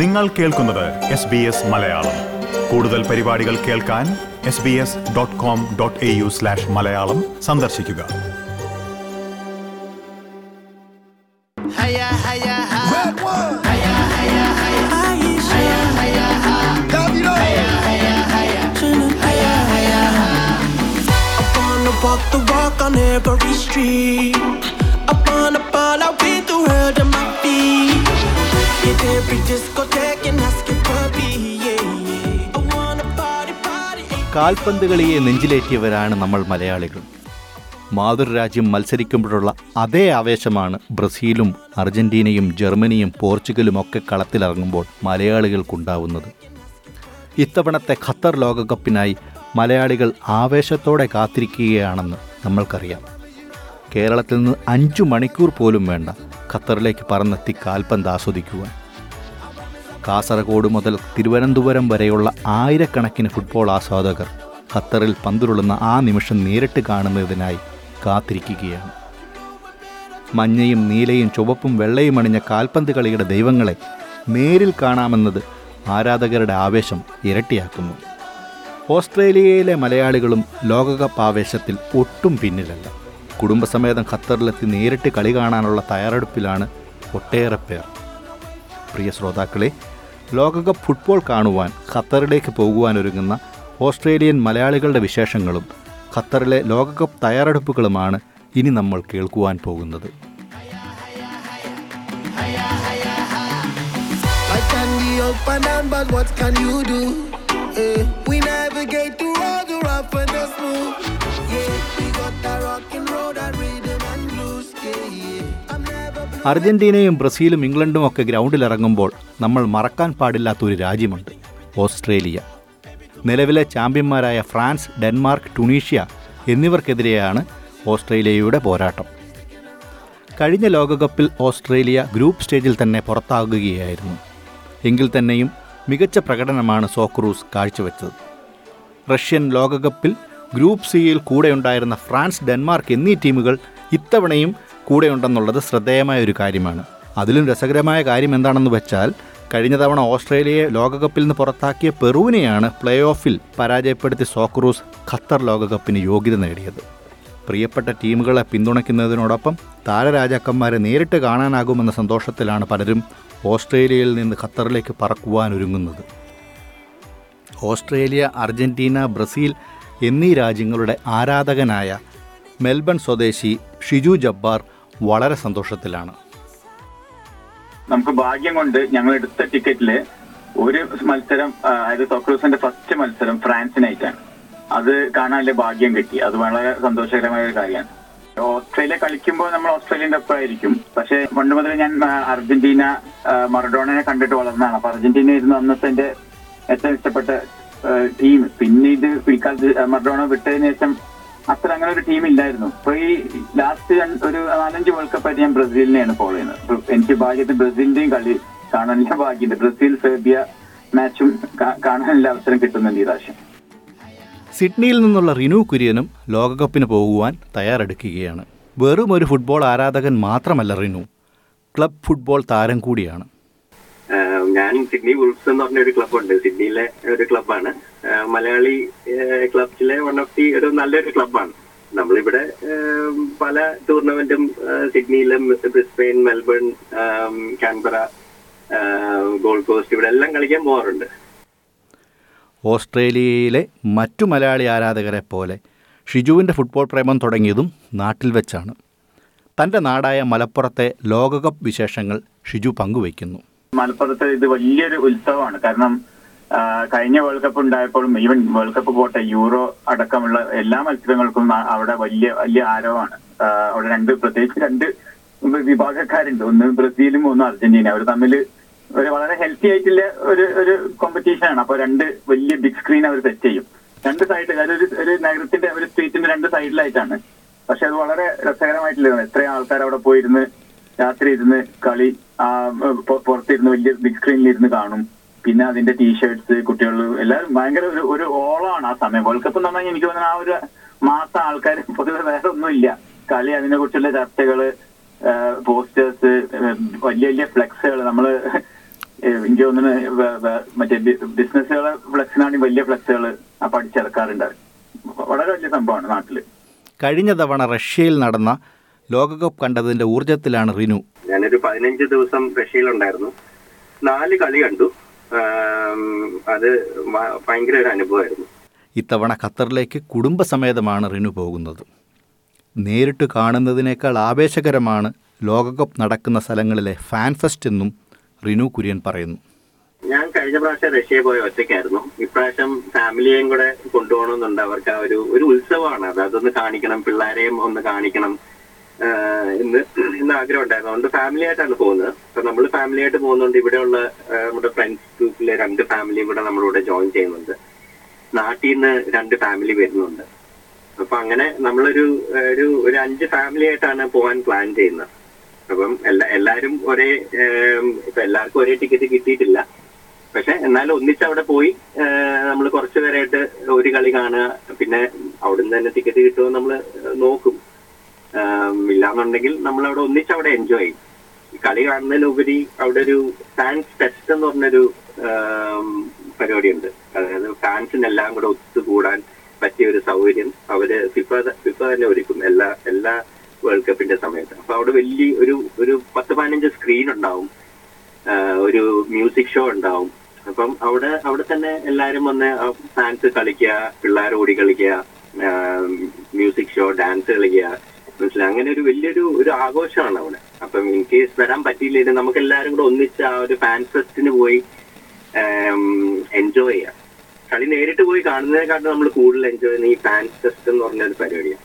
നിങ്ങൾ കേൾക്കുന്നത് S B S Malayalam കൂടുതൽ പരിപാടികൾ കേൾക്കാൻ S B S dot com dot A U slash Malayalam സന്ദർശിക്കുക. I walk the walk on every street. I wanna ball out with the world at my feet. കാൽപന്ത് കളിയെ നെഞ്ചിലേറ്റിയവരാണ് നമ്മൾ മലയാളികൾ. മാതൃരാജ്യം മത്സരിക്കുമ്പോഴുള്ള അതേ ആവേശമാണ് ബ്രസീലും അർജന്റീനയും ജർമ്മനിയും പോർച്ചുഗലും ഒക്കെ കളത്തിലിറങ്ങുമ്പോൾ മലയാളികൾക്കുണ്ടാവുന്നത്. ഇത്തവണത്തെ ഖത്തർ ലോകകപ്പിനായി മലയാളികൾ ആവേശത്തോടെ കാത്തിരിക്കുകയാണെന്ന് നമ്മൾക്കറിയാം. കേരളത്തിൽ നിന്ന് അഞ്ചു മണിക്കൂർ പോലും വേണ്ട ഖത്തറിലേക്ക് പറന്നെത്തി കാൽപന്ത് ആസ്വദിക്കുവാൻ. കാസർഗോഡ് മുതൽ തിരുവനന്തപുരം വരെയുള്ള ആയിരക്കണക്കിന് ഫുട്ബോൾ ആസ്വാദകർ ഖത്തറിൽ പന്തുരുളുന്ന ആ നിമിഷം നേരിട്ട് കാണുന്നതിനായി കാത്തിരിക്കുകയാണ്. മഞ്ഞയും നീലയും ചുവപ്പും വെള്ളയും അണിഞ്ഞ കാൽപന്ത് കളിയുടെ ദൈവങ്ങളെ നേരിൽ കാണാമെന്നത് ആരാധകരുടെ ആവേശം ഇരട്ടിയാക്കുന്നു. ഓസ്ട്രേലിയയിലെ മലയാളികളും ലോകകപ്പ് ആവേശത്തിൽ ഒട്ടും പിന്നിലല്ല. കുടുംബസമേതം ഖത്തറിലെത്തി നേരിട്ട് കളി കാണാനുള്ള തയ്യാറെടുപ്പിലാണ് ഒട്ടേറെ പേർ പ്രിയ ശ്രോതാക്കളെ ലോകകപ്പ് ഫുട്ബോൾ കാണുവാൻ ഖത്തറിലേക്ക് പോകുവാനൊരുങ്ങുന്ന ഓസ്ട്രേലിയൻ മലയാളികളുടെ വിശേഷങ്ങളും ഖത്തറിലെ ലോകകപ്പ് തയ്യാറെടുപ്പുകളുമാണ് ഇനി നമ്മൾ കേൾക്കുവാൻ പോകുന്നത് but what can you do? Eh, we navigate through all the rough and the smooth. അർജന്റീനയും ബ്രസീലും ഇംഗ്ലണ്ടും ഒക്കെ ഗ്രൗണ്ടിലിറങ്ങുമ്പോൾ നമ്മൾ മറക്കാൻ പാടില്ലാത്ത ഒരു രാജ്യമുണ്ട് ഓസ്ട്രേലിയ. നിലവിലെ ചാമ്പ്യന്മാരായ ഫ്രാൻസ് ഡെൻമാർക്ക് ടുണീഷ്യ എന്നിവർക്കെതിരെയാണ് ഓസ്ട്രേലിയയുടെ പോരാട്ടം. കഴിഞ്ഞ ലോകകപ്പിൽ ഓസ്ട്രേലിയ ഗ്രൂപ്പ് സ്റ്റേജിൽ തന്നെ പുറത്താകുകയായിരുന്നു. എങ്കിൽ തന്നെയും മികച്ച പ്രകടനമാണ് സോക്രൂസ് കാഴ്ചവെച്ചത്. റഷ്യൻ ലോകകപ്പിൽ ഗ്രൂപ്പ് സിയിൽ കൂടെയുണ്ടായിരുന്ന ഫ്രാൻസ് ഡെൻമാർക്ക് എന്നീ ടീമുകൾ ഇത്തവണയും കൂടെയുണ്ടെന്നുള്ളത് ശ്രദ്ധേയമായ ഒരു കാര്യമാണ്. അതിലും രസകരമായ കാര്യം എന്താണെന്ന് വെച്ചാൽ കഴിഞ്ഞ തവണ ഓസ്ട്രേലിയയെ ലോകകപ്പിൽ നിന്ന് പുറത്താക്കിയ പെറുവിനെയാണ് പ്ലേ ഓഫിൽ പരാജയപ്പെടുത്തി സോക്രൂസ് ഖത്തർ ലോകകപ്പിന് യോഗ്യത നേടിയത്. പ്രിയപ്പെട്ട ടീമുകളെ പിന്തുണയ്ക്കുന്നതിനോടൊപ്പം താരരാജാക്കന്മാരെ നേരിട്ട് കാണാനാകുമെന്ന സന്തോഷത്തിലാണ് പലരും ഓസ്ട്രേലിയയിൽ നിന്ന് ഖത്തറിലേക്ക് പറക്കുവാനൊരുങ്ങുന്നത് ഓസ്ട്രേലിയ അർജന്റീന ബ്രസീൽ എന്നീ രാജ്യങ്ങളുടെ ആരാധകനായ മെൽബൺ സ്വദേശി ഷിജു ജബ്ബാർ വളരെ സന്തോഷത്തിലാണ്. നമുക്ക് ഭാഗ്യം കൊണ്ട് ഞങ്ങൾ എടുത്ത ടിക്കറ്റിൽ ഒരു മത്സരം അതായത് സോക്രൂസിന്റെ ഫസ്റ്റ് മത്സരം ഫ്രാൻസിനായിട്ടാണ് അത് കാണാനുള്ള ഭാഗ്യം കിട്ടി. അത് വളരെ സന്തോഷകരമായ ഒരു കാര്യമാണ്. ഓസ്ട്രേലിയ കളിക്കുമ്പോൾ നമ്മൾ ഓസ്ട്രേലിയന്റെ ഒപ്പമായിരിക്കും. പക്ഷെ പണ്ട് മുതൽ ഞാൻ അർജന്റീന മറഡോണനെ കണ്ടിട്ട് വളർന്നതാണ്. അപ്പൊ അർജന്റീന ഇരുന്ന് അന്നത്തെ എന്റെ ഏറ്റവും ഇഷ്ടപ്പെട്ട ടീം പിന്നെ ഇത് പിൽക്കാലത്ത് മറഡോണ വിട്ടതിന് ശേഷം അത്ര അങ്ങനെ ഒരു ടീം ഇല്ലായിരുന്നു. ഇപ്പൊ ഈ ലാസ്റ്റ് ഒരു നാലഞ്ച് വേൾഡ് കപ്പ് ആയിട്ട് ഞാൻ ബ്രസീലിനെയാണ് ഫോളോ ചെയ്യുന്നത്. എനിക്ക് ഭാഗ്യത്തിൽ ബ്രസീലിന്റെയും കളി കാണാനില്ല ഭാഗ്യമുണ്ട്. ബ്രസീൽ സെർബിയ മാച്ചും കാണാനുള്ള അവസരം കിട്ടുന്നുണ്ട് ഈ പ്രാവശ്യം. സിഡ്നിയിൽ നിന്നുള്ള റിനു കുര്യനും ലോകകപ്പിന് പോകുവാൻ തയ്യാറെടുക്കുകയാണ്. വെറും ഒരു ഫുട്ബോൾ ആരാധകൻ മാത്രമല്ല റിനു. ക്ലബ് ഫുട്ബോൾ താരം കൂടിയാണ്. ഞാൻ സിഡ്നി വുൾഫ്സ് എന്ന് പറഞ്ഞ ഒരു ക്ലബ്ബുണ്ട് സിഡ്നിയിലെ ഒരു ക്ലബ്ബാണ് മലയാളി ക്ലബ്ബിലെ വൺ ഓഫ് ദി ഒരു നല്ലൊരു ക്ലബ്ബാണ് നമ്മളിവിടെ പല ടൂർണമെന്റും സിഡ്നിയിലും Brisbane Melbourne Canberra Gold Coast ഇവിടെ എല്ലാം കളിക്കാൻ പോകാറുണ്ട് ഓസ്ട്രേലിയയിലെ മറ്റു മലയാളി ആരാധകരെ പോലെ ഷിജുവിന്റെ ഫുട്ബോൾ പ്രേമം തുടങ്ങിയതും നാട്ടിൽ വെച്ചാണ്. തന്റെ നാടായ മലപ്പുറത്തെ ലോകകപ്പ് വിശേഷങ്ങൾ ഷിജു പങ്കുവയ്ക്കുന്നു. മലപ്പുറത്ത് ഇത് വലിയൊരു ഉത്സവമാണ്. കാരണം കഴിഞ്ഞ വേൾഡ് കപ്പ് ഉണ്ടായപ്പോഴും ഈവൻ വേൾഡ് കപ്പ് പോട്ടെ യൂറോ അടക്കമുള്ള എല്ലാ മത്സരങ്ങൾക്കും അവിടെ വലിയ വലിയ ആരവമാണ്. അവിടെ രണ്ട് പ്രത്യേകിച്ച് രണ്ട് വിഭാഗക്കാരുണ്ട്. ഒന്ന് ബ്രസീലും ഒന്ന് അർജന്റീന അവർ തമ്മിൽ ഒരു വളരെ ഹെൽത്തി ആയിട്ടുള്ള ഒരു ഒരു കോമ്പറ്റീഷനാണ് അപ്പൊ രണ്ട് വലിയ ബിഗ് സ്ക്രീൻ അവർ സെറ്റ് ചെയ്യും. രണ്ട് സൈഡിൽ അതായത് ഒരു ഒരു നഗരത്തിന്റെ ഒരു സ്ട്രീറ്റിന്റെ രണ്ട് സൈഡിലായിട്ടാണ് പക്ഷെ അത് വളരെ രസകരമായിട്ടുള്ള എത്രയും ആൾക്കാർ അവിടെ പോയിരുന്ന് രാത്രി ഇരുന്ന് കളി പുറത്തിരുന്ന് വലിയ ബിഗ് സ്ക്രീനിൽ ഇരുന്ന് കാണും. പിന്നെ അതിന്റെ ടീഷർട്സ് കുട്ടികൾ എല്ലാവരും ഭയങ്കര ഒരു ഒരു ഓളമാണ് ആ സമയം. വേൾഡ് കപ്പ് എന്ന് പറഞ്ഞാൽ എനിക്ക് തോന്നുന്നു ആ ഒരു മാസം ആൾക്കാർ പൊതുവെ വേറെ ഒന്നുമില്ല. കളി അതിനെ കുറിച്ചുള്ള ചർച്ചകൾ പോസ്റ്റേഴ്സ് വലിയ വലിയ ഫ്ലെക്സുകൾ നമ്മൾ എനിക്ക് തോന്നുന്നു മറ്റേ ബിസിനസ്സുകളെ ഫ്ലെക്സിനാണ് വലിയ ഫ്ലെക്സുകൾ അപ്പൊ അടിച്ചിറക്കാറുണ്ട് വളരെ വലിയ സംഭവമാണ് നാട്ടിൽ. കഴിഞ്ഞ തവണ റഷ്യയിൽ നടന്ന ലോകകപ്പ് കണ്ടതിന്റെ ഊർജത്തിലാണ് റിനു. ഞാനൊരു പതിനഞ്ച് ദിവസം റഷ്യയിലുണ്ടായിരുന്നു. നാല് കളി കണ്ടു. അത് ഭയങ്കര ഒരു അനുഭവമായിരുന്നു. ഇത്തവണ ഖത്തറിലേക്ക് കുടുംബസമേതമാണ് റിനു പോകുന്നത്. നേരിട്ട് കാണുന്നതിനേക്കാൾ ആവേശകരമാണ് ലോകകപ്പ് നടക്കുന്ന സ്ഥലങ്ങളിലെ ഫാൻ ഫെസ്റ്റ് എന്നും റിനു കുര്യൻ പറയുന്നു. ഞാൻ കഴിഞ്ഞ പ്രാവശ്യം റഷ്യയിൽ പോയ ഒറ്റയ്ക്കായിരുന്നു. ഇപ്രാവശ്യം ഫാമിലിയെയും കൂടെ കൊണ്ടുപോകണമെന്നുണ്ട്. അവർക്ക് ആ ഒരു ഒരു ഉത്സവമാണ്. അത് അതൊന്ന് കാണിക്കണം പിള്ളേരെയും ഒന്ന് കാണിക്കണം. ആഹ് എന്ന് എന്ന് ആഗ്രഹം ഉണ്ടായിരുന്നു. അതുകൊണ്ട് ഫാമിലി ആയിട്ടാണ് പോകുന്നത്. അപ്പൊ നമ്മൾ ഫാമിലി ആയിട്ട് പോകുന്നതുകൊണ്ട് ഇവിടെയുള്ള നമ്മുടെ ഫ്രണ്ട്സ് ഗ്രൂപ്പിലെ രണ്ട് ഫാമിലി ഇവിടെ നമ്മളിവിടെ ജോയിൻ ചെയ്യുന്നുണ്ട്. നാട്ടിൽ നിന്ന് രണ്ട് ഫാമിലി വരുന്നുണ്ട്. അപ്പൊ അങ്ങനെ നമ്മളൊരു ഒരു ഒരു അഞ്ച് ഫാമിലി ആയിട്ടാണ് പോകാൻ പ്ലാൻ ചെയ്യുന്നത്. അപ്പം എല്ലാ എല്ലാരും ഒരേ ഇപ്പൊ എല്ലാവർക്കും ഒരേ ടിക്കറ്റ് കിട്ടിയിട്ടില്ല. പക്ഷെ എന്നാലും ഒന്നിച്ച് അവിടെ പോയി നമ്മൾ കുറച്ചു പേരായിട്ട് ഒരു കളി കാണുക. പിന്നെ അവിടുന്ന് തന്നെ ടിക്കറ്റ് കിട്ടുമോ നമ്മൾ നോക്കും. ഇല്ലാന്നുണ്ടെങ്കിൽ നമ്മൾ അവിടെ ഒന്നിച്ച് അവിടെ എൻജോയ് ചെയ്യും. ഈ കളി കാണുന്നതിലുപരി അവിടെ ഒരു ഫാൻസ് ടെസ്റ്റ് എന്ന് പറഞ്ഞൊരു പരിപാടി പരിപാടിയുണ്ട്. അതായത് ഫാൻസിനെല്ലാം കൂടെ ഒത്തുകൂടാൻ പറ്റിയ ഒരു സൗകര്യം അവർ ഫിഫ ഫിഫ തന്നെ ഒരുക്കും. എല്ലാ എല്ലാ വേൾഡ് കപ്പിന്റെ സമയത്ത്. അപ്പൊ അവിടെ വലിയ ഒരു ഒരു പത്ത് പതിനഞ്ച് സ്ക്രീൻ ഉണ്ടാവും. ഒരു മ്യൂസിക് ഷോ ഉണ്ടാവും. അപ്പം അവിടെ അവിടെ തന്നെ എല്ലാരും വന്ന് ഫാൻസ് കളിക്കുക പിള്ളേർ ഓടി കളിക്കുക മ്യൂസിക് ഷോ ഡാൻസ് കളിക്കുക. മനസ്സിലായി അങ്ങനെ ഒരു വലിയൊരു ഒരു ആഘോഷമാണ് അവിടെ. അപ്പം ഇൻ കേസ് വരാൻ പറ്റിയില്ലെങ്കിൽ നമുക്ക് എല്ലാവരും കൂടെ ഒന്നിച്ച് ആ ഒരു ഫാൻ ഫെസ്റ്റിന് പോയി എൻജോയ് ചെയ്യാം. കളി നേരിട്ട് പോയി കാണുന്നതിനെക്കാട്ടും നമ്മൾ കൂടുതൽ എൻജോയ് ചെയ്യുന്ന ഈ ഫാൻ ഫെസ്റ്റ് എന്ന് പറഞ്ഞ ഒരു പരിപാടിയാണ്.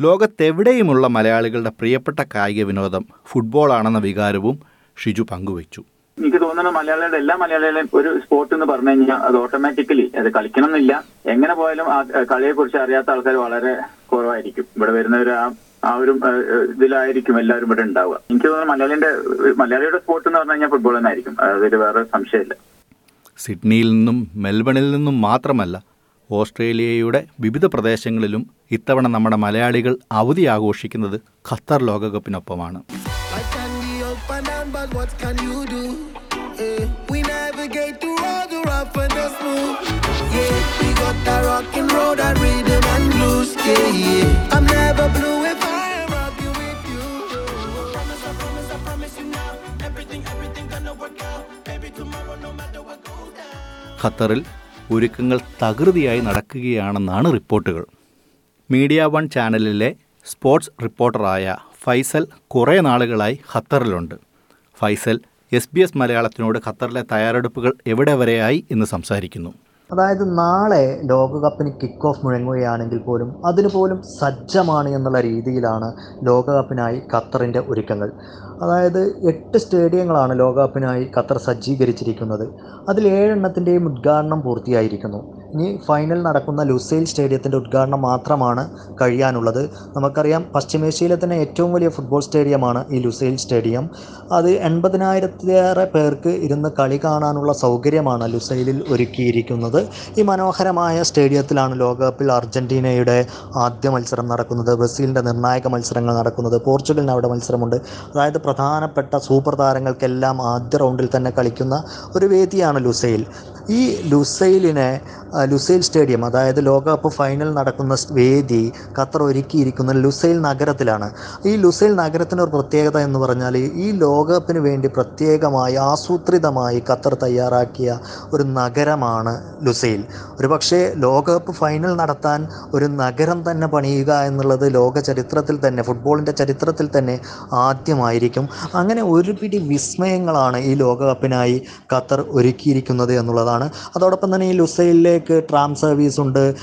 ലോകത്തെവിടെയുമുള്ള മലയാളികളുടെ പ്രിയപ്പെട്ട കായിക വിനോദം ഫുട്ബോളാണെന്ന വികാരവും ഷിജു പങ്കുവച്ചു. എനിക്ക് തോന്നുന്നത് മലയാളികളുടെ എല്ലാ മലയാളികളെയും ഒരു സ്പോർട്ട് എന്ന് പറഞ്ഞു കഴിഞ്ഞാൽ അത് ഓട്ടോമാറ്റിക്കലി അത് കളിക്കണം എന്നില്ല എങ്ങനെ പോയാലും ആ കളിയെ കുറിച്ച് അറിയാത്ത ആൾക്കാർ വളരെ കുറവായിരിക്കും ഇവിടെ വരുന്നവർ ആ ആ ഒരു ഇതിലായിരിക്കും എല്ലാവരും ഇവിടെ ഉണ്ടാവുക. എനിക്ക് തോന്നുന്നു മലയാളിന്റെ മലയാളിയുടെ സ്പോർട്ട് എന്ന് പറഞ്ഞു കഴിഞ്ഞാൽ ഫുട്ബോൾ തന്നെ ആയിരിക്കും അതൊരു വേറെ സംശയമില്ല. സിഡ്നിയിൽ നിന്നും മെൽബണിൽ നിന്നും മാത്രമല്ല ഓസ്ട്രേലിയയുടെ വിവിധ പ്രദേശങ്ങളിലും ഇത്തവണ നമ്മുടെ മലയാളികൾ അവധി ആഘോഷിക്കുന്നത് ഖത്തർ ലോകകപ്പിനൊപ്പമാണ്? Eh, we navigate through all the rough and the smooth. Yeah, got that rockin' road, that rhythm and blues. Yeah, yeah. I'm never blue if I am rocking with you. Promise, I promise, I promise you now. Everything, everything gonna work out. Baby, tomorrow, no matter what goes down. ഖത്തറിൽ ഒരുക്കങ്ങൾ തകൃതിയായി നടക്കുകയാണെന്നാണ് റിപ്പോർട്ടുകൾ media one ചാനലിലെ sports റിപ്പോർട്ടറായ ഫൈസൽ കുറേ നാളുകളായി ഖത്തറിലുണ്ട് ഫൈസൽ എസ് ബി എസ് മലയാളത്തിനോട് ഖത്തറിലെ തയ്യാറെടുപ്പുകൾ എവിടെ വരെയായി എന്ന് സംസാരിക്കുന്നു അതായത് നാളെ ലോകകപ്പിന് കിക്ക് ഓഫ് മുഴങ്ങുകയാണെങ്കിൽ പോലും അതിന് പോലും സജ്ജമാണ് എന്നുള്ള രീതിയിലാണ് ലോകകപ്പിനായി ഖത്തറിന്റെ ഒരുക്കങ്ങൾ. അതായത് എട്ട് സ്റ്റേഡിയങ്ങളാണ് ലോകകപ്പിനായി ഖത്തർ സജ്ജീകരിച്ചിരിക്കുന്നത്. അതിൽ ഏഴെണ്ണത്തിന്റെയും ഉദ്ഘാടനം പൂർത്തിയായിരിക്കുന്നു. ഇനി ഫൈനൽ നടക്കുന്ന ലുസൈൽ സ്റ്റേഡിയത്തിന്റെ ഉദ്ഘാടനം മാത്രമാണ് കഴിയാനുള്ളത്. നമുക്കറിയാം പശ്ചിമേഷ്യയിലെ തന്നെ ഏറ്റവും വലിയ ഫുട്ബോൾ സ്റ്റേഡിയമാണ് ഈ ലുസൈൽ സ്റ്റേഡിയം അത് എൺപതിനായിരത്തിലേറെ പേർക്ക് ഇരുന്ന് കളി കാണാനുള്ള സൗകര്യമാണ് ലുസൈലിൽ ഒരുക്കിയിരിക്കുന്നത്. ഈ മനോഹരമായ സ്റ്റേഡിയത്തിലാണ് ലോകകപ്പിൽ അർജന്റീനയുടെ ആദ്യ മത്സരം നടക്കുന്നത് ബ്രസീലിന്റെ നിർണായക മത്സരങ്ങൾ നടക്കുന്നത് പോർച്ചുഗലിന് അവിടെ മത്സരമുണ്ട്. അതായത് പ്രധാനപ്പെട്ട സൂപ്പർ താരങ്ങൾക്കെല്ലാം ആദ്യ റൗണ്ടിൽ തന്നെ കളിക്കുന്ന ഒരു വേദിയാണ് ലുസൈൽ ഈ ലുസൈലിനെ ലുസൈൽ സ്റ്റേഡിയം അതായത് ലോകകപ്പ് ഫൈനൽ നടക്കുന്ന വേദി ഖത്തർ ഒരുക്കിയിരിക്കുന്ന ലുസൈൽ നഗരത്തിലാണ്. ഈ ലുസൈൽ നഗരത്തിന്റെ ഒരു പ്രത്യേകത എന്ന് പറഞ്ഞാൽ ഈ ലോകകപ്പിന് വേണ്ടി പ്രത്യേകമായി ആസൂത്രിതമായി ഖത്തർ തയ്യാറാക്കിയ ഒരു നഗരമാണ് ലുസൈൽ. ഒരു പക്ഷേ ലോകകപ്പ് ഫൈനൽ നടത്താൻ ഒരു നഗരം തന്നെ പണിയുക എന്നുള്ളത് ലോക ചരിത്രത്തിൽ തന്നെ ഫുട്ബോളിന്റെ ചരിത്രത്തിൽ തന്നെ ആദ്യമായിരിക്കും. അങ്ങനെ ഒരു പിടി വിസ്മയങ്ങളാണ് ഈ ലോകകപ്പിനായി ഖത്തർ ഒരുക്കിയിരിക്കുന്നത് എന്നുള്ളതാണ്. അതോടൊപ്പം തന്നെ ഈ ലുസൈലിലേക്ക് ട്രാം സർവീസ് ഉണ്ട്.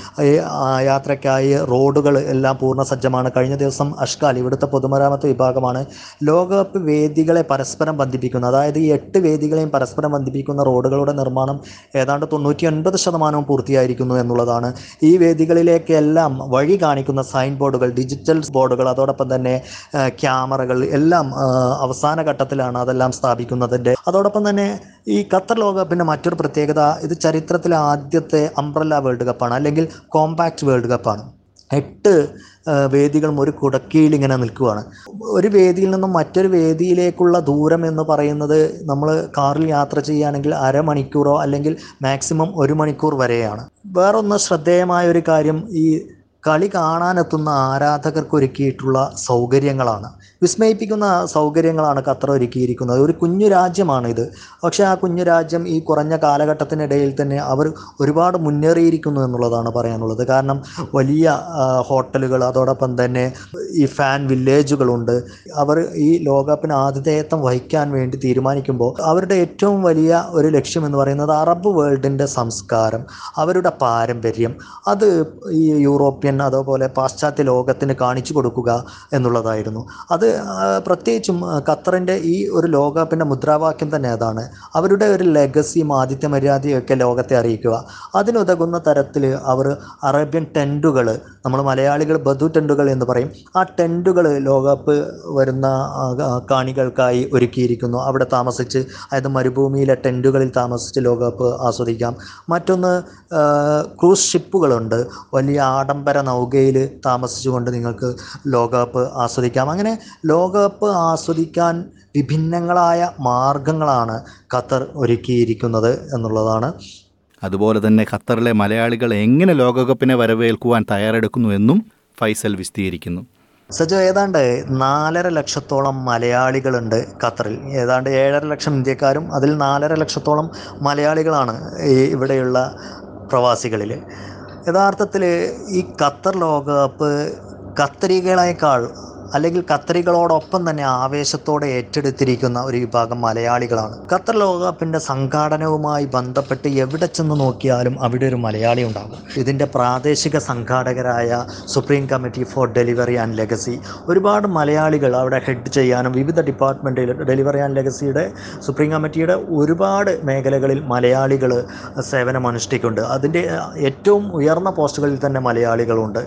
യാത്രയ്ക്കായി റോഡുകൾ എല്ലാം പൂർണ സജ്ജമാണ് കഴിഞ്ഞ ദിവസം അഷ്കാൽ ഇവിടുത്തെ പൊതുമരാമത്ത് വിഭാഗമാണ് ലോകകപ്പ് വേദികളെ പരസ്പരം ബന്ധിപ്പിക്കുന്ന. അതായത് ഈ എട്ട് വേദികളെയും പരസ്പരം ബന്ധിപ്പിക്കുന്ന റോഡുകളുടെ നിർമ്മാണം ഏതാണ്ട് തൊണ്ണൂറ്റി ഒൻപത് ശതമാനവും പൂർത്തിയായിരിക്കുന്നു എന്നുള്ളതാണ്. ഈ വേദികളിലേക്കെല്ലാം വഴി കാണിക്കുന്ന സൈൻ ബോർഡുകൾ ഡിജിറ്റൽ ബോർഡുകൾ അതോടൊപ്പം തന്നെ ക്യാമറകൾ എല്ലാം അവസാന ഘട്ടത്തിലാണ് അതെല്ലാം സ്ഥാപിക്കുന്നതിന്റെ. അതോടൊപ്പം തന്നെ ഈ ഖത്തർ ലോകകപ്പിന്റെ മറ്റൊരു പ്രത്യേകത ഇത് ചരിത്രത്തിലെ ആദ്യത്തെ അംബ്രല്ല വേൾഡ് കപ്പാണ് അല്ലെങ്കിൽ കോമ്പാക്ട് വേൾഡ് കപ്പാണ് എട്ട് വേദികളും ഒരു കുടക്കീഴിൽ ഇങ്ങനെ നിൽക്കുകയാണ് ഒരു വേദിയിൽ നിന്നും മറ്റൊരു വേദിയിലേക്കുള്ള ദൂരം എന്ന് പറയുന്നത് നമ്മൾ കാറിൽ യാത്ര ചെയ്യുകയാണെങ്കിൽ അരമണിക്കൂറോ അല്ലെങ്കിൽ മാക്സിമം ഒരു മണിക്കൂർ വരെയാണ്. വേറൊന്ന് ശ്രദ്ധേയമായ ഒരു കാര്യം ഈ കളി കാണാനെത്തുന്ന ആരാധകർക്ക് ഒരുക്കിയിട്ടുള്ള സൗകര്യങ്ങളാണ്. വിസ്മയിപ്പിക്കുന്ന സൗകര്യങ്ങളാണ് ഖത്തർ ഒരുക്കിയിരിക്കുന്നത്. ഒരു കുഞ്ഞു രാജ്യമാണ് ഇത് പക്ഷേ ആ കുഞ്ഞു രാജ്യം ഈ കുറഞ്ഞ കാലഘട്ടത്തിനിടയിൽ തന്നെ അവർ ഒരുപാട് മുന്നേറിയിരിക്കുന്നു എന്നുള്ളതാണ് പറയാനുള്ളത്. കാരണം വലിയ ഹോട്ടലുകൾ അതോടൊപ്പം തന്നെ ഈ ഫാൻ വില്ലേജുകളുണ്ട്. അവർ ഈ ലോകകപ്പിന് ആതിഥേയത്വം വഹിക്കാൻ വേണ്ടി തീരുമാനിക്കുമ്പോൾ അവരുടെ ഏറ്റവും വലിയ ഒരു ലക്ഷ്യം എന്ന് പറയുന്നത് അറബ് വേൾഡിന്റെ സംസ്കാരം അവരുടെ പാരമ്പര്യം. അത് ഈ യൂറോപ്യൻ അതുപോലെ പാശ്ചാത്യ ലോകത്തിന് കാണിച്ചു കൊടുക്കുക എന്നുള്ളതായിരുന്നു. അത് പ്രത്യേകിച്ചും ഖത്തറിന്റെ ഈ ഒരു ലോകകപ്പിന്റെ മുദ്രാവാക്യം തന്നെ അതാണ്. അവരുടെ ഒരു ലെഗസിയും ആദിത്യ മര്യാദയൊക്കെ ലോകത്തെ അറിയിക്കുക. അതിനുതകുന്ന തരത്തിൽ അവർ അറേബ്യൻ ടെന്റുകൾ നമ്മൾ മലയാളികൾ ബധു ടെന്റുകൾ എന്ന് പറയും ആ ടെന്റുകൾ ലോകകപ്പ് വരുന്ന കാണികൾക്കായി ഒരുക്കിയിരിക്കുന്നു. അവിടെ താമസിച്ച് അതായത് മരുഭൂമിയിലെ ടെന്റുകളിൽ താമസിച്ച് ലോകകപ്പ് ആസ്വദിക്കാം. മറ്റൊന്ന് ക്രൂസ് ഷിപ്പുകളുണ്ട്. വലിയ ആഡംബര നൗകയിൽ താമസിച്ചുകൊണ്ട് നിങ്ങൾക്ക് ലോകകപ്പ് ആസ്വദിക്കാം? അങ്ങനെ ലോകകപ്പ് ആസ്വദിക്കാൻ വിഭിന്നങ്ങളായ മാർഗങ്ങളാണ് ഖത്തർ ഒരുക്കിയിരിക്കുന്നത് എന്നുള്ളതാണ്. അതുപോലെ തന്നെ ഖത്തറിലെ മലയാളികൾ എങ്ങനെ ലോകകപ്പിനെ വരവേൽക്കുവാൻ തയ്യാറെടുക്കുന്നു എന്നും ഫൈസൽ വിശദീകരിക്കുന്നു. സജോ ഏതാണ്ട് നാലര ലക്ഷത്തോളം മലയാളികളുണ്ട് ഖത്തറിൽ. ഏതാണ്ട് ഏഴര ലക്ഷം ഇന്ത്യക്കാരും അതിൽ നാലര ലക്ഷത്തോളം മലയാളികളാണ് ഈ ഇവിടെയുള്ള പ്രവാസികളിൽ. യഥാർത്ഥത്തിൽ ഈ ഖത്തർ ലോകകപ്പ് ഖത്തരികളേക്കാൾ അല്ലെങ്കിൽ ഖത്തറികളോടൊപ്പം തന്നെ ആവേശത്തോടെ ഏറ്റെടുത്തിരിക്കുന്ന ഒരു വിഭാഗം മലയാളികളാണ്. ഖത്തർ ലോകകപ്പിന്റെ സംഘാടനവുമായി ബന്ധപ്പെട്ട് എവിടെ ചെന്ന് നോക്കിയാലും അവിടെ ഒരു മലയാളി ഉണ്ടാകും. ഇതിന്റെ പ്രാദേശിക സംഘാടകരായ Supreme Committee for Delivery and Legacy ഒരുപാട് മലയാളികൾ അവിടെ ഹെഡ് ചെയ്യാനും വിവിധ ഡിപ്പാർട്ട്മെന്റിൽ ഡെലിവറി ആൻഡ് ലെഗസിയുടെ സുപ്രീം കമ്മിറ്റിയുടെ ഒരുപാട് മേഖലകളിൽ മലയാളികൾ സേവനമനുഷ്ഠിക്കുന്നുണ്ട് അതിന്റെ ഏറ്റവും ഉയർന്ന പോസ്റ്റുകളിൽ തന്നെ മലയാളികളുണ്ട്.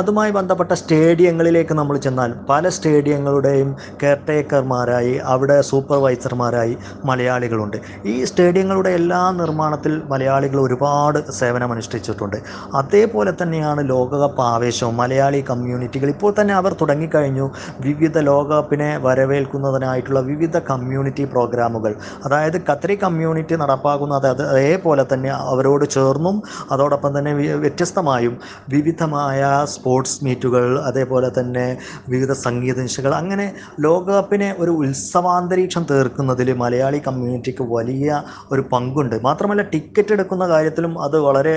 അതുമായി ബന്ധപ്പെട്ട സ്റ്റേഡിയങ്ങളിലേക്ക് നമ്മൾ ചെന്നാൽ പല സ്റ്റേഡിയങ്ങളുടെയും കെയർടേക്കർമാരായി അവിടെ സൂപ്പർവൈസർമാരായി മലയാളികളുണ്ട്. ഈ സ്റ്റേഡിയങ്ങളുടെ എല്ലാ നിർമ്മാണത്തിൽ മലയാളികൾ ഒരുപാട് സേവനമനുഷ്ഠിച്ചിട്ടുണ്ട്. അതേപോലെ തന്നെയാണ് ലോകകപ്പ് ആവേശവും. മലയാളി കമ്മ്യൂണിറ്റികൾ ഇപ്പോൾ തന്നെ അവർ തുടങ്ങിക്കഴിഞ്ഞു. വിവിധ ലോകകപ്പിനെ വരവേൽക്കുന്നതിനായിട്ടുള്ള വിവിധ കമ്മ്യൂണിറ്റി പ്രോഗ്രാമുകൾ അതായത് ഖത്തറി കമ്മ്യൂണിറ്റി നടപ്പാക്കുന്ന അത് അതേപോലെ തന്നെ അവരോട് ചേർന്നും അതോടൊപ്പം തന്നെ വ്യത്യസ്തമായും വിവിധമായ സ്പോർട്സ് മീറ്റുകൾ അതേപോലെ തന്നെ വിവിധ സംഗീത നിശകൾ അങ്ങനെ ലോകകപ്പിനെ ഒരു ഉത്സവാന്തരീക്ഷം തീർക്കുന്നതിൽ മലയാളി കമ്മ്യൂണിറ്റിക്ക് വലിയ ഒരു പങ്കുണ്ട്. മാത്രമല്ല ടിക്കറ്റ് എടുക്കുന്ന കാര്യത്തിലും അത് വളരെ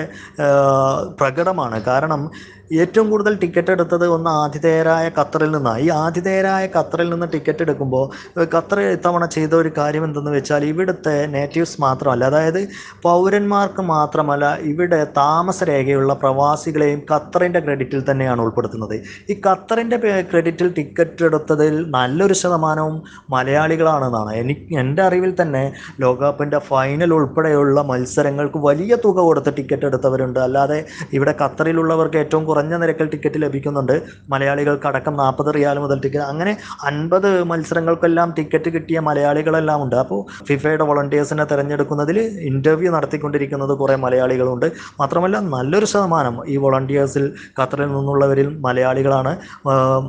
പ്രകടമാണ്. കാരണം ഏറ്റവും കൂടുതൽ ടിക്കറ്റ് എടുത്തത് ഒന്ന് ആതിഥേയരായ ഖത്തറിൽ നിന്നാണ്. ഈ ആതിഥേയരായ ഖത്തറിൽ നിന്ന് ടിക്കറ്റ് എടുക്കുമ്പോൾ ഖത്തർ ഇത്തവണ ചെയ്ത ഒരു കാര്യം എന്തെന്ന് വെച്ചാൽ ഇവിടുത്തെ നേറ്റീവ്സ് മാത്രമല്ല അതായത് പൗരന്മാർക്ക് മാത്രമല്ല ഇവിടെ താമസരേഖയുള്ള പ്രവാസികളെയും ഖത്തറിന്റെ ക്രെഡിറ്റിൽ തന്നെയാണ് ഉൾപ്പെടുത്തുന്നത്. ഈ ഖത്തറിന്റെ ക്രെഡിറ്റിൽ ടിക്കറ്റ് എടുത്തതിൽ നല്ലൊരു ശതമാനവും മലയാളികളാണെന്നാണ്. എനിക്ക് എന്റെ അറിവിൽ തന്നെ ലോകകപ്പിന്റെ ഫൈനൽ ഉൾപ്പെടെയുള്ള മത്സരങ്ങൾക്ക് വലിയ തുക കൊടുത്ത് ടിക്കറ്റ് എടുത്തവരുണ്ട്. അല്ലാതെ ഇവിടെ ഖത്തറിലുള്ളവർക്ക് ഏറ്റവും കുറഞ്ഞ നിരക്കിൽ ടിക്കറ്റ് ലഭിക്കുന്നുണ്ട്. മലയാളികൾക്ക് അടക്കം നാൽപ്പത് റിയാൽ മുതൽ ടിക്കറ്റ് അങ്ങനെ അൻപത് മത്സരങ്ങൾക്കെല്ലാം ടിക്കറ്റ് കിട്ടിയ മലയാളികളെല്ലാം ഉണ്ട് അപ്പോൾ ഫിഫയുടെ വോളണ്ടിയേഴ്സിനെ തിരഞ്ഞെടുക്കുന്നതിൽ ഇന്റർവ്യൂ നടത്തിക്കൊണ്ടിരിക്കുന്നത് കുറേ മലയാളികളുണ്ട്. മാത്രമല്ല നല്ലൊരു ശതമാനം ഈ വോളണ്ടിയേഴ്സിൽ ഖത്തറിൽ നിന്നുള്ളവരിൽ മലയാളികളാണ്.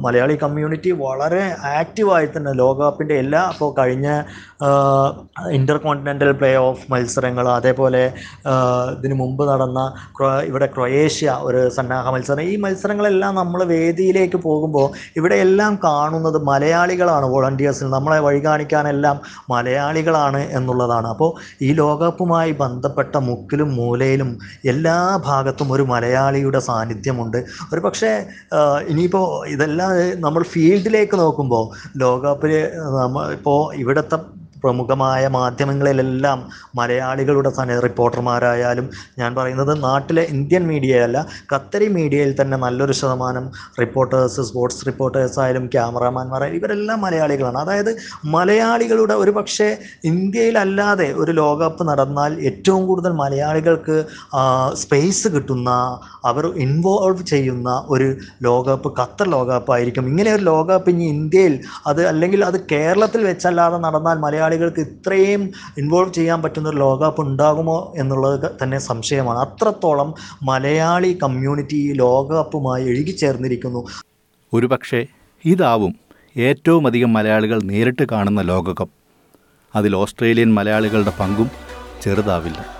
മലയാളി കമ്മ്യൂണിറ്റി വളരെ ആക്റ്റീവായി തന്നെ ലോകകപ്പിന്റെ എല്ലാ അപ്പോൾ കഴിഞ്ഞ ഇന്റർ കോണ്ടിനെന്റൽ പ്ലേ ഓഫ് മത്സരങ്ങൾ അതേപോലെ ഇതിനു മുമ്പ് നടന്ന ഇവിടെ ക്രൊയേഷ്യ ഒരു സന്നാഹ മത്സരം ഈ മത്സരങ്ങളെല്ലാം നമ്മൾ വേദിയിലേക്ക് പോകുമ്പോൾ ഇവിടെ എല്ലാം കാണുന്നത് മലയാളികളാണ് വോളണ്ടിയേഴ്സിൽ നമ്മളെ വഴി കാണിക്കാനെല്ലാം മലയാളികളാണ് എന്നുള്ളതാണ്. അപ്പോൾ ഈ ലോകകപ്പുമായി ബന്ധപ്പെട്ട മുക്കിലും മൂലയിലും എല്ലാ ഭാഗത്തും ഒരു മലയാളിയുടെ സാന്നിധ്യമുണ്ട്. ഒരു പക്ഷേ ഇനിയിപ്പോൾ ഇതെല്ലാം നമ്മൾ ഫീൽഡിലേക്ക് നോക്കുമ്പോൾ ലോകകപ്പിൽ നമ്മൾ ഇപ്പോൾ ഇവിടുത്തെ പ്രമുഖമായ മാധ്യമങ്ങളിലെല്ലാം മലയാളികളുടെ തന്നെ റിപ്പോർട്ടർമാരായാലും ഞാൻ പറയുന്നത് നാട്ടിലെ ഇന്ത്യൻ മീഡിയയല്ല ഖത്തരി മീഡിയയിൽ തന്നെ നല്ലൊരു ശതമാനം റിപ്പോർട്ടേഴ്സ് സ്പോർട്സ് റിപ്പോർട്ടേഴ്സ് ആയാലും ക്യാമറാമാൻമാരായാലും ഇവരെല്ലാം മലയാളികളാണ്. അതായത് മലയാളികളുടെ ഒരു പക്ഷേ ഇന്ത്യയിലല്ലാതെ ഒരു ലോകകപ്പ് നടന്നാൽ ഏറ്റവും കൂടുതൽ മലയാളികൾക്ക് സ്പേസ് കിട്ടുന്ന അവർ ഇൻവോൾവ് ചെയ്യുന്ന ഒരു ലോകകപ്പ് ഖത്തർ ലോകകപ്പായിരിക്കും. ഇങ്ങനെ ഒരു ലോകകപ്പ് ഇനി ഇന്ത്യയിൽ അത് അല്ലെങ്കിൽ അത് കേരളത്തിൽ വെച്ചല്ലാതെ നടന്നാൽ മലയാളി മലയാളികൾക്ക് ഇത്രയും ഇൻവോൾവ് ചെയ്യാൻ പറ്റുന്ന ഒരു ലോകകപ്പ് ഉണ്ടാകുമോ എന്നുള്ളത് തന്നെ സംശയമാണ്. അത്രത്തോളം മലയാളി കമ്മ്യൂണിറ്റി ഈ ലോകകപ്പുമായി ഒരു പക്ഷേ ഇതാവും ഏറ്റവും അധികം മലയാളികൾ നേരിട്ട് കാണുന്ന ലോകകപ്പ്. അതിൽ ഓസ്ട്രേലിയൻ മലയാളികളുടെ പങ്കും ചെറുതാവില്ല.